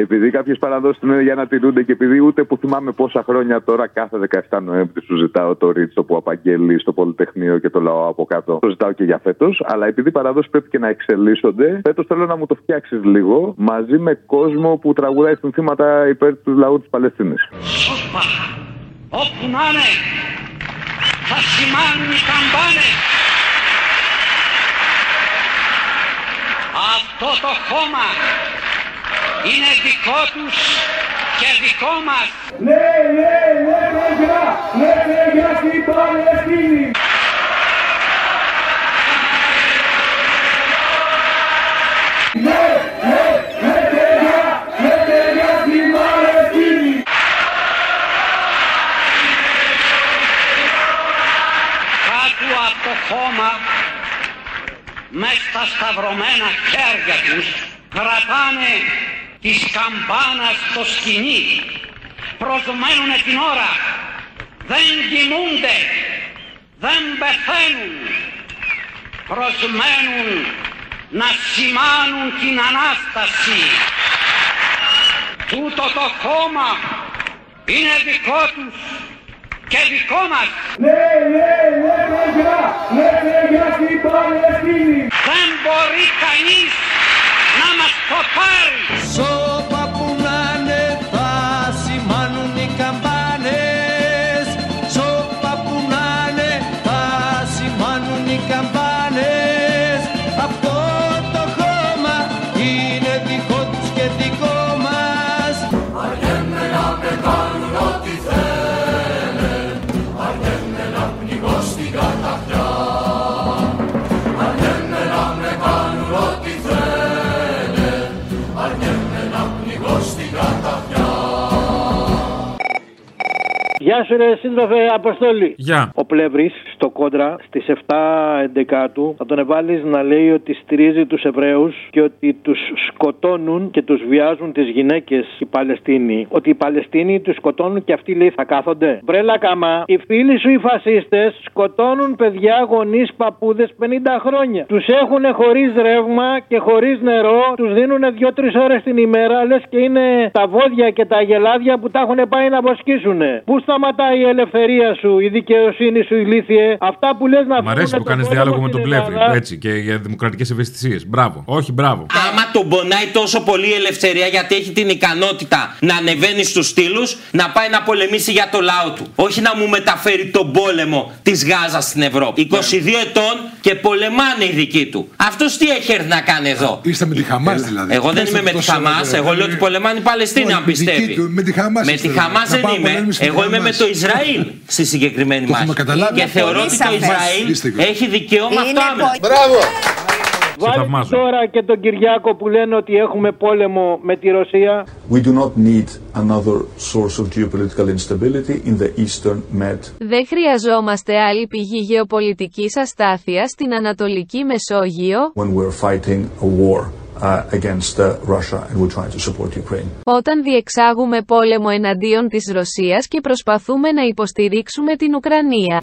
Επειδή κάποιες παραδόσεις είναι για να τηρούνται και επειδή ούτε που θυμάμαι πόσα χρόνια τώρα κάθε 17 Νοέμβρη σου ζητάω το ρίτσο που απαγγέλει στο Πολυτεχνείο και το λαό από κάτω. Το ζητάω και για φέτος. Αλλά επειδή οι παραδόσεις πρέπει και να εξελίσσονται, φέτος θέλω να μου το φτιάξεις λίγο μαζί με κόσμο που τραγουδάει συνθήματα υπέρ του λαού της Παλαιστίνης. Σώπα, όπου να είναι, θα σημάνουν οι καμπάνες. Αυτό το χώμα είναι δικό τους και δικό μας. Ναι, ναι, ναι, ναι, για, ναι, ναι, για την Παλαιστίνη. Ναι, ναι, ναι, ναι, για, ναι, ναι, για την Παλαιστίνη. Κάτω από το χώμα, μες στα σταυρωμένα χέρια τους, κρατάνε της καμπάνας στο σκηνή. Προσμένουνε την ώρα. Δεν κοιμούνται. Δεν πεθαίνουν. Προσμένουν να σημάνουν την Ανάσταση. Τούτο το χώμα είναι δικό τους και δικό μας. Ναι, ναι, ναι, ναι, για, ναι, ναι, για την Παλαιστίνη. Δεν μπορεί κανείς να μας το πάρει. Γεια σου, ρε σύντροφε Αποστόλη. Γεια. Ο Πλεύρης στο κόντρα στις 7 Εντεκάτου θα τον βάλει να λέει ότι στηρίζει τους Εβραίους και ότι τους σκοτώνουν και τους βιάζουν τις γυναίκες οι Παλαιστίνοι. Ότι οι Παλαιστίνοι τους σκοτώνουν και αυτοί λέει θα κάθονται. Μπρέλα καμά, οι φίλοι σου οι φασίστες σκοτώνουν παιδιά, γονείς, παππούδες 50 χρόνια. Τους έχουν χωρίς ρεύμα και χωρίς νερό, τους δίνουν 2-3 ώρες την ημέρα, λες και είναι τα βόδια και τα γελάδια που τα έχουν πάει να βοσκήσουν. Πού σταματάει η ελευθερία σου, η δικαιοσύνη σου, ηλίθιε; Αυτά που λες να Μ' αρέσει φύγουν που κάνεις τον διάλογο πόλεμο με τον στην Πλεύρη. Ελλάδα. Έτσι και για δημοκρατικές ευαισθησίες. Μπράβο. Όχι, μπράβο. Άμα τον πονάει τόσο πολύ η ελευθερία γιατί έχει την ικανότητα να ανεβαίνει στους στήλους, να πάει να πολεμήσει για το λαό του. Όχι να μου μεταφέρει τον πόλεμο της Γάζας στην Ευρώπη. 22 ετών και πολεμάνε οι δικοί του. Αυτός τι έχει έρθει να κάνει εδώ; Είστε με τη Χαμάς δηλαδή. Εγώ δεν είμαι με τη Τόσο, Χαμάς. ε, Εγώ λέω ότι πολεμάνε οι Παλαιστίνοι, Όχι, αν με δική πιστεύει. του, με τη Χαμάς Με είστε, τη ρε. Χαμάς Να δεν πάμε είμαι. πολέμηση στη Εγώ είμαι με Χαμάς. το Ισραήλ στη συγκεκριμένη Το έχουμε μάχη. καταλάβει. Και Είναι θεωρώ πολύ ότι το σαφές. Ισραήλ Είστε και- έχει δικαίωμα αυτό Είναι άμεσα. πολύ- Μπράβο! Βάλε θαυμάζω. τώρα και τον Κυριάκο που λένε ότι έχουμε πόλεμο με τη Ρωσία. We do not need another source of geopolitical instability in the Eastern Med. Δεν χρειαζόμαστε άλλη πηγή γεωπολιτικής αστάθειας στην Ανατολική Μεσόγειο, when we're fighting a war uh, against uh, Russia and we're trying to support Ukraine. όταν διεξάγουμε πόλεμο εναντίον της Ρωσίας και προσπαθούμε να υποστηρίξουμε την Ουκρανία.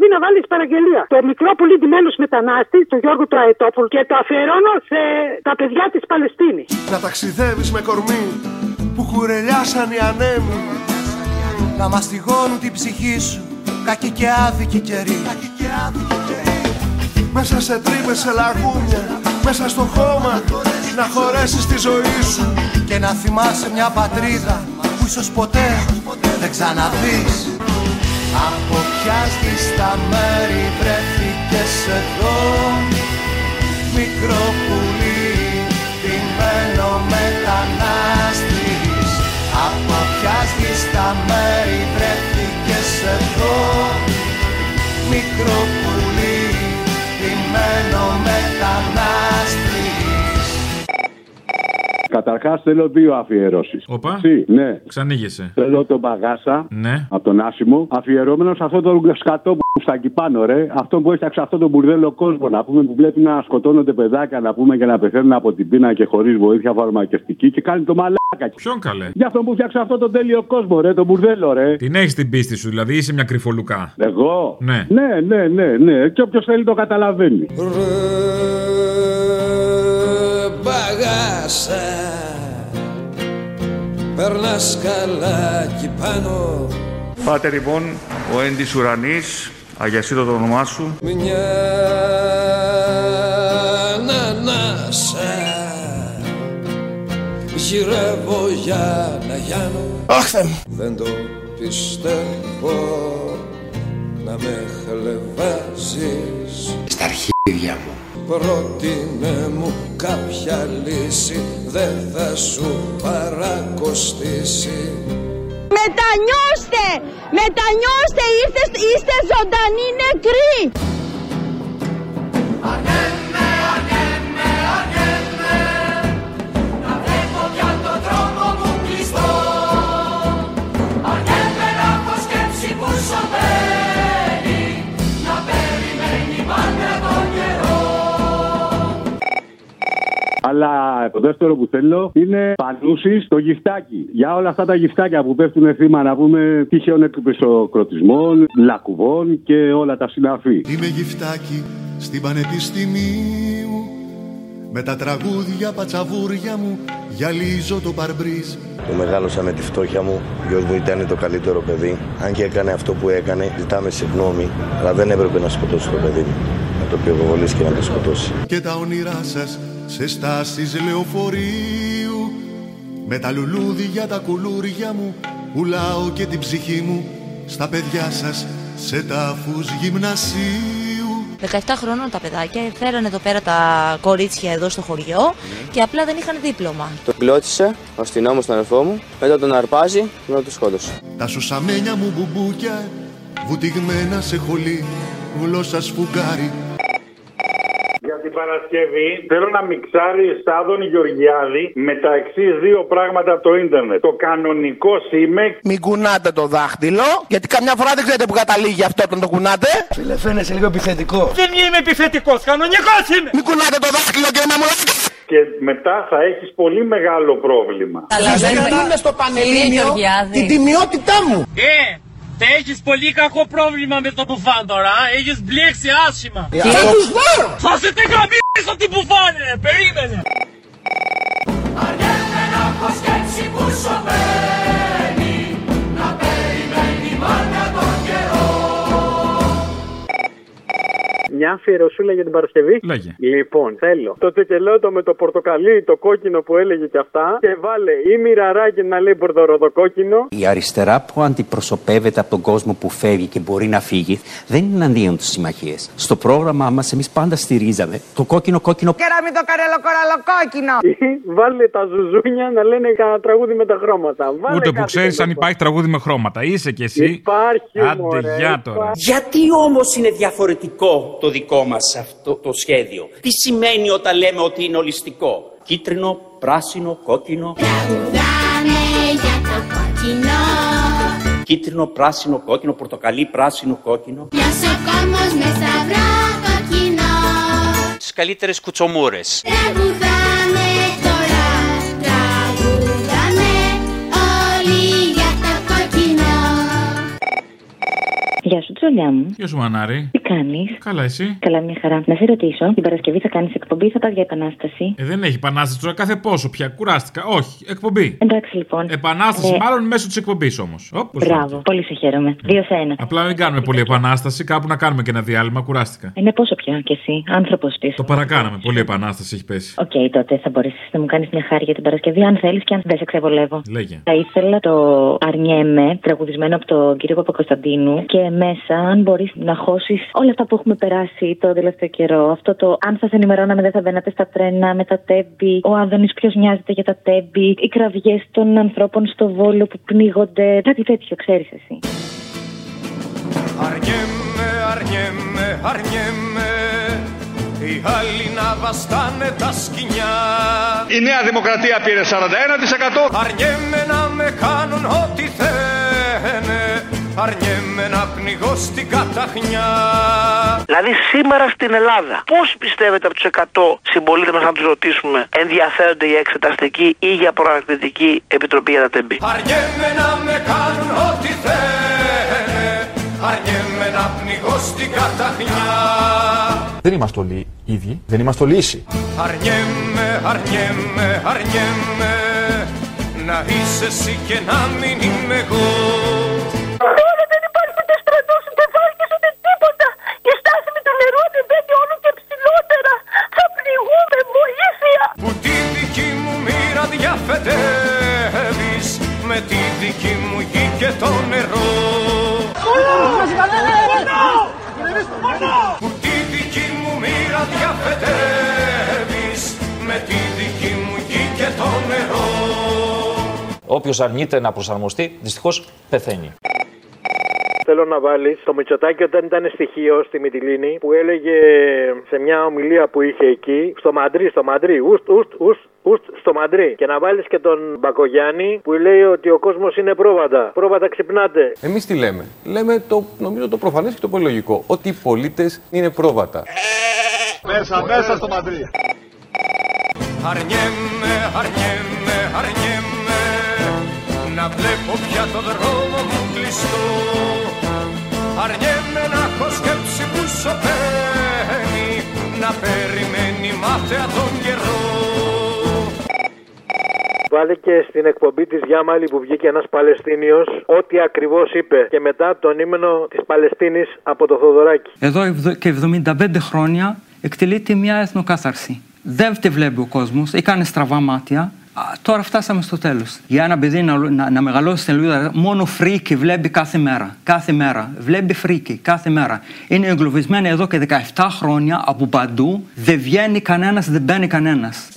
Θέλω την Παρασκευή να βάλεις παραγγελία. Το μικρό πολύ ντυμένο μετανάστης, του Γιώργου του Αετόπουλου, και το αφιερώνω σε τα παιδιά της Παλαιστίνης. Να ταξιδεύεις με κορμί που κουρελιάσαν οι ανέμοι. Να μαστιγώνουν την ψυχή σου κακή και άδικη καιρή Μέσα σε τρύπες, σε λαγούμια, μέσα στο χώμα Να χωρέσεις τη ζωή σου. Και να θυμάσαι μια πατρίδα που ίσως ποτέ δεν ξαναδείς Από ποια στα μέρη βρέθηκες εδώ. Μικρό πουλί, ντυμένο μετανάστης. Από ποια στα μέρη βρέθηκες εδώ. Μικρό πουλί, Καταρχάς θέλω δύο αφιερώσεις. Όπα. Ναι. Ξανήγεσαι. Θέλω τον Παγάσα Ναι. από τον Άσιμο. Αφιερώμενο σε αυτόν τον σκατό που στα εκεί πάνω, ρε. Αυτό που έφτιαξε αυτόν τον μπουρδέλο κόσμο. Να πούμε που βλέπει να σκοτώνονται παιδάκια, να πούμε και να πεθαίνουν από την πείνα και χωρίς βοήθεια φαρμακευτική και κάνει το μαλάκα. Ποιον καλέ; Για αυτόν που φτιάξε αυτόν τον τέλειο κόσμο, ρε. Τον μπουρδέλο, ρε. Την έχεις την πίστη σου, δηλαδή είσαι μια κρυφολουκά. Εγώ; Ναι. Ναι, ναι, ναι, ναι. Και όποιος θέλει το καταλαβαίνει. Παγάσα Περνάς καλά εκεί πάνω. Πάτε λοιπόν, ο εν της ουρανής, αγιασίτω το όνομά σου, Μια ανανάσα Γυρεύω για να γιάνω. Αχ, Θεέ μου. Δεν το πιστεύω να με χλεβάζεις. Στα αρχίδια μου. Πρότεινε μου κάποια λύση Δεν θα σου παρακοστήσει Μετανιώστε! Μετανιώστε! Είστε, είστε ζωντανοί νεκροί! Αλλά το δεύτερο που θέλω είναι πανούση στο γυφτάκι. Για όλα αυτά τα γυφτάκια που πέφτουν θύμα, να πούμε τυχαίων εκπισοκροτισμών, λακκουβών και όλα τα συναφή. Είμαι γυφτάκι στην πανεπιστημίου Με τα τραγούδια πατσαβούρια μου γυαλίζω το παρμπρίζ Το μεγάλωσα με τη φτώχεια μου. Ο γιος μου ήταν το καλύτερο παιδί. Αν και έκανε αυτό που έκανε, ζητάμε συγγνώμη. Αλλά δεν έπρεπε να σκοτώσει το παιδί μου. Να το πυροβολήσει και να το σκοτώσει. Και τα όνειρά σας σε στάσεις λεωφορείου Με τα λουλούδια τα κουλούρια μου Πουλάω και την ψυχή μου Στα παιδιά σας σε τάφους γυμνασίου 17 χρόνων τα παιδάκια φέρανε εδώ πέρα τα κορίτσια εδώ στο χωριό και απλά δεν είχαν δίπλωμα. Τον κλώτσισε ο αστυνόμος τον αδερφό μου, μετά τον αρπάζει και μετά τον σκότωσε. Τα σουσαμένια μου μπουμπούκια Βουτυγμένα σε χολή Γλώσσας σφουγγάρι Για την Παρασκευή θέλω να μιξάρει Σάδων Γεωργιάδη με τα εξής δύο πράγματα από το ίντερνετ. Το κανονικό ΣΥΜΕΚ. Μην κουνάτε το δάχτυλο, γιατί καμιά φορά δεν ξέρετε που καταλήγει αυτό όταν το κουνάτε. Φίλε, φαίνεσαι λίγο επιθετικό. Δεν είμαι επιθετικός, κανονικός είμαι. Μην κουνάτε το δάχτυλο και να μου Και μετά θα έχεις πολύ μεγάλο πρόβλημα. Αλλά δεν είναι στο πανελλήνιο την τιμιότητά μου. Ε, Te eqis polika ko provi ma me të bufan dora, ha? Eqis bleksi asshima. Ja, Sa jo. të shvarë? Sa se te ka mirë sot i bufane, perimene. Μια αφιερωσούλα για την Παρασκευή. Λέγε. Λοιπόν, θέλω το τσεκελώτο με το πορτοκαλί, το κόκκινο που έλεγε και αυτά. Και βάλε ή μοιραράκι να λέει πορτοροδοκόκκινο. Η αριστερά που αντιπροσωπεύεται από τον κόσμο που φεύγει και μπορεί να φύγει δεν είναι εναντίον τη συμμαχίες. Στο πρόγραμμά μας, εμείς πάντα στηρίζαμε το κόκκινο-κόκκινο. Κεράμι το καρελοκοραλοκόκκινο. βάλε τα ζουζούνια να λένε κανένα τραγούδι με τα χρώματα. Βάλε Ούτε που κάτι ξέρεις τέτοιο. αν υπάρχει τραγούδι με χρώματα. Είσαι κι εσύ. Υπάρχει, Άντε, μωρέ, γεια τώρα. Γιατί όμως είναι διαφορετικό το δικό μας αυτό το σχέδιο. Τι σημαίνει όταν λέμε ότι είναι ολιστικό; Κίτρινο, πράσινο, κόκκινο. Τραγουδάμε για το κόκκινο Κίτρινο, πράσινο, κόκκινο, πορτοκαλί, πράσινο, κόκκινο. Ποιος ο κόμμος με σταυρό κόκκινο Τις καλύτερες κουτσομούρες. Τραγουδάμε Γεια σου, Τζολιά μου. Γεια σου, Μανάρη. Τι κάνεις; Καλά, εσύ; Καλά, μια χαρά. Να σε ρωτήσω, την Παρασκευή θα κάνεις εκπομπή ή θα πας για επανάσταση; Ε, δεν έχει επανάσταση τώρα κάθε πόσο πια. Κουράστηκα. Όχι, εκπομπή. Εντάξει, λοιπόν. Επανάσταση, Ε, μάλλον μέσω της εκπομπής όμως. Μπράβο, πολύ σε χαίρομαι. Δύο σε ένα. Απλά μην κάνουμε πολύ επανάσταση, κάπου να κάνουμε και ένα διάλειμμα. Κουράστηκα. Είναι πόσο πια κι εσύ, άνθρωπος τη. Το παρακάναμε. Πολύ επανάσταση έχει πέσει. Οκ, τότε θα μπορέσεις να μου κάνεις μια χάρη για την Παρασκευή, αν θέλεις και αν δεν σε ξεβολεύω. Λέγε. Θα ήθελα το Αρνιέμαι, τραγουδισμένο από τον κύριο Παπακωνσταντίνου και μέσα, αν μπορείς να χώσεις όλα αυτά που έχουμε περάσει το τελευταίο καιρό. Αυτό το αν σας ενημερώναμε δεν θα μπαίνατε στα τρένα με τα Τέμπη, ο Άδωνης ποιος νοιάζεται για τα Τέμπη, οι κραυγές των ανθρώπων στο Βόλο που πνίγονται. Κάτι τέτοιο, ξέρεις εσύ. Αρνιέμαι, αρνιέμαι, αρνιέμαι οι άλλοι να βαστάνε τα σκοινιά. Η Νέα Δημοκρατία πήρε 41%. Αρνιέμαι να με κάνουν ό,τι θένε Αρνιέμαι να πνιγώ στην καταχνιά Δηλαδή σήμερα στην Ελλάδα, πώς πιστεύετε από τους 100 συμπολίτες μας, να τους ρωτήσουμε, ενδιαφέρονται για εξεταστική ή για προανακριτική επιτροπή για τα τέμπη. Αρνιέμαι να με κάνουν ό,τι θένε Αρνιέμαι να πνιγώ στην καταχνιά Δεν είμαστε όλοι ίδιοι, δεν είμαστε όλοι ίσοι. Αρνιέμαι, αρνιέμαι, αρνιέμαι Να είσαι εσύ και να μην είμαι εγώ Όποιος αρνείται να προσαρμοστεί, δυστυχώς πεθαίνει. Θέλω να βάλεις το Μητσοτάκι όταν ήταν στοιχείο στη Μυτιλίνη που έλεγε σε μια ομιλία που είχε εκεί, στο Μαντρί, στο Μαντρί, ουστ, ουστ, ουστ, ουστ, στο Μαντρί. Και να βάλεις και τον Μπακογιάννη που λέει ότι ο κόσμος είναι πρόβατα. Πρόβατα ξυπνάτε. Εμείς τι λέμε; Λέμε το, νομίζω το προφανές και το πολύ λογικό. Ότι οι πολίτες είναι πρόβατα. Μέσα, μέσα στο Μαντρί. Αρνιέμαι, αρνιέμαι, αρνιέμαι Να βλέπω πια το δρόμο μου κλειστό Αρνιέμαι να έχω σκέψη που σωπαίνει Να περιμένει μάταια τον καιρό Βάλε και στην εκπομπή της Γιάμαλη που βγήκε ένας Παλαιστίνιος ό,τι ακριβώς είπε. Και μετά τον ύμενο της Παλαιστίνης από το Θοδωράκι. Εδώ ευδο- και 75 χρόνια εκτελείται μια εθνοκάθαρση. Δεν τη βλέπει ο κόσμος, έκανε στραβά μάτια. Α, Τώρα φτάσαμε στο τέλος. Για ένα παιδί να, να, να μεγαλώσεις στην Λωρίδα, μόνο φρίκη βλέπει κάθε μέρα. Κάθε μέρα. Βλέπει φρίκη κάθε μέρα. Είναι εγκλωβισμένη εδώ και 17 χρόνια από παντού. Δεν βγαίνει κανένας, δεν μπαίνει κανένας.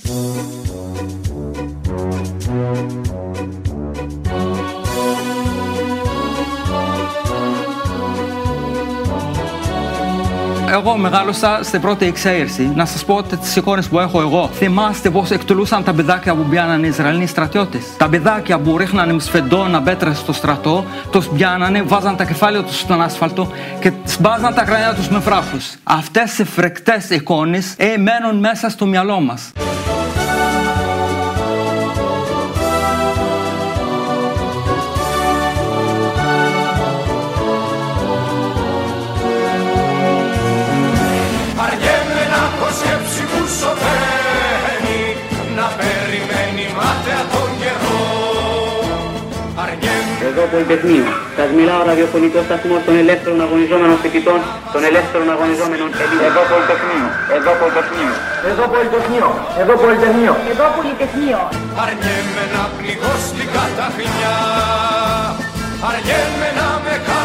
Εγώ μεγάλωσα στην πρώτη εξέγερση. Να σας πω τις εικόνες που έχω εγώ. Θυμάστε πώς εκτελούσαν τα παιδάκια που πιάνανε οι Ισραηλινοί στρατιώτες. Τα παιδάκια που ρίχνανε με σφεντόνα πέτρες στο στρατό, τους πιάνανε, βάζαν τα κεφάλια τους στον άσφαλτο και σπάζαν τα κρανιά τους με βράχου. Αυτές οι φρεκτέ εικόνες ε, μένουν μέσα στο μυαλό μας. Αργέμαι Εδώ Πολυτεχνείο. Σα μιλάω ραδιοφωνικό σταθμό των ελεύθερων αγωνιζόμενων φοιτητών, των ελεύθερων αγωνιζόμενων Ελλήνων. Εδώ Πολυτεχνείο. Εδώ Πολυτεχνείο. Εδώ Πολυτεχνείο. Εδώ Πολυτεχνείο. Εδώ Πολυτεχνείο. Αργέμαι να πνιγώ στην καταχνιά Αργέμαι να με κάνω